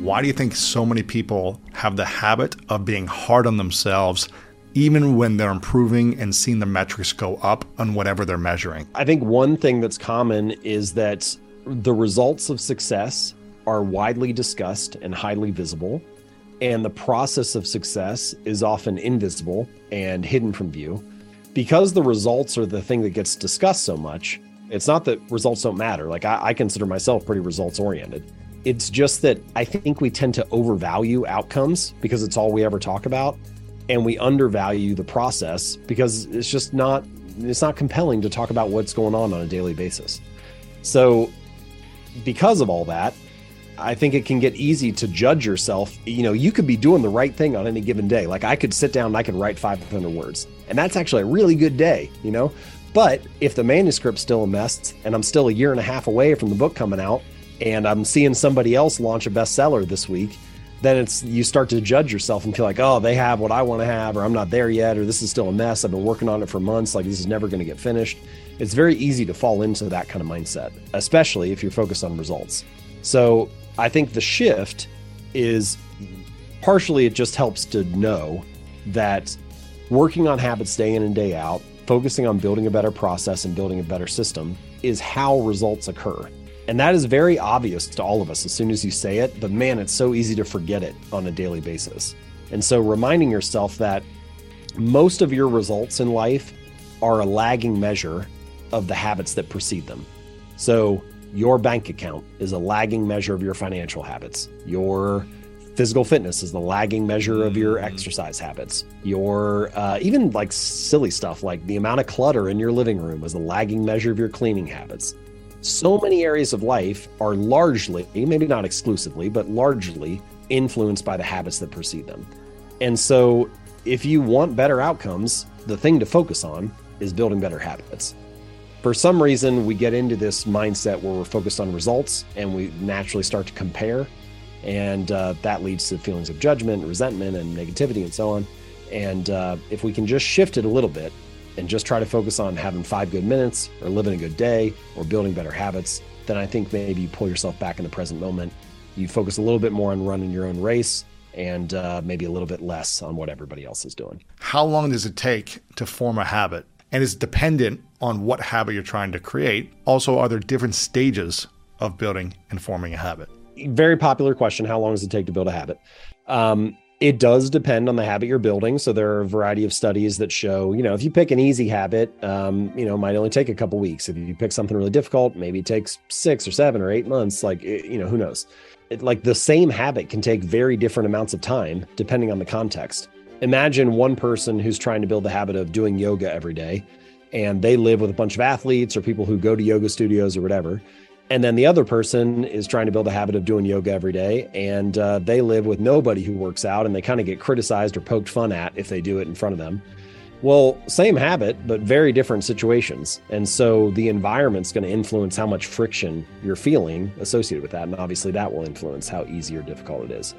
Why do you think so many people have the habit of being hard on themselves, even when they're improving and seeing the metrics go up on whatever they're measuring? I think one thing that's common is that the results of success are widely discussed and highly visible and the process of success is often invisible and hidden from view. Because the results are the thing that gets discussed so much, it's not that results don't matter. Like I, I consider myself pretty results oriented. It's just that I think we tend to overvalue outcomes because it's all we ever talk about. And we undervalue the process because it's just not it's not compelling to talk about what's going on on a daily basis. So because of all that, I think it can get easy to judge yourself. You know, you could be doing the right thing on any given day. Like I could sit down and I could write 500 words, and that's actually a really good day, you know? But if the manuscript's still a mess and I'm still a year and a half away from the book coming out and I'm seeing somebody else launch a bestseller this week, then it's you start to judge yourself and feel like, oh, they have what I want to have, or I'm not there yet, or this is still a mess. I've been working on it for months, like this is never going to get finished. It's very easy to fall into that kind of mindset, especially if you're focused on results. So I think the shift is partially it just helps to know that working on habits day in and day out, focusing on building a better process and building a better system is how results occur. And that is very obvious to all of us as soon as you say it, but man, it's so easy to forget it on a daily basis. And so reminding yourself that most of your results in life are a lagging measure of the habits that precede them. So your bank account is a lagging measure of your financial habits. Your physical fitness is the lagging measure of your exercise habits. Your uh, even like silly stuff like the amount of clutter in your living room is a lagging measure of your cleaning habits. So many areas of life are largely, maybe not exclusively, but largely influenced by the habits that precede them. And so, if you want better outcomes, the thing to focus on is building better habits. For some reason we get into this mindset where we're focused on results and we naturally start to compare. And uh, that leads to feelings of judgment resentment and negativity and so on. And uh, if we can just shift it a little bit and just try to focus on having five good minutes or living a good day or building better habits then i think maybe you pull yourself back in the present moment you focus a little bit more on running your own race and uh, maybe a little bit less on what everybody else is doing how long does it take to form a habit and is dependent on what habit you're trying to create. Also, are there different stages of building and forming a habit? Very popular question. How long does it take to build a habit? Um, it does depend on the habit you're building. So there are a variety of studies that show, you know, if you pick an easy habit, um, you know, might only take a couple weeks. If you pick something really difficult, maybe it takes six or seven or eight months. Like, you know, who knows? It, like the same habit can take very different amounts of time depending on the context. Imagine one person who's trying to build the habit of doing yoga every day and they live with a bunch of athletes or people who go to yoga studios or whatever. And then the other person is trying to build a habit of doing yoga every day, and uh, they live with nobody who works out, and they kind of get criticized or poked fun at if they do it in front of them. Well, same habit, but very different situations. And so the environment's going to influence how much friction you're feeling associated with that. And obviously, that will influence how easy or difficult it is.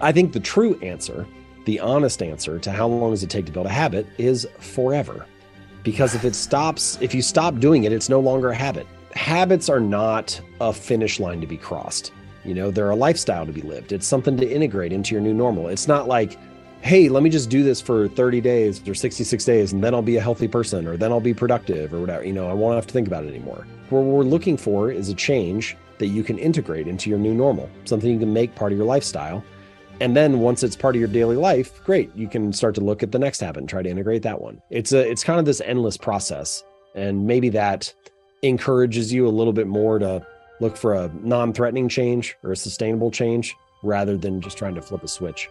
I think the true answer the honest answer to how long does it take to build a habit is forever. Because if it stops, if you stop doing it, it's no longer a habit. Habits are not a finish line to be crossed. You know, they're a lifestyle to be lived. It's something to integrate into your new normal. It's not like, hey, let me just do this for 30 days or 66 days and then I'll be a healthy person or then I'll be productive or whatever. You know, I won't have to think about it anymore. What we're looking for is a change that you can integrate into your new normal, something you can make part of your lifestyle. And then once it's part of your daily life, great, you can start to look at the next habit and try to integrate that one. It's a it's kind of this endless process. And maybe that encourages you a little bit more to look for a non-threatening change or a sustainable change rather than just trying to flip a switch.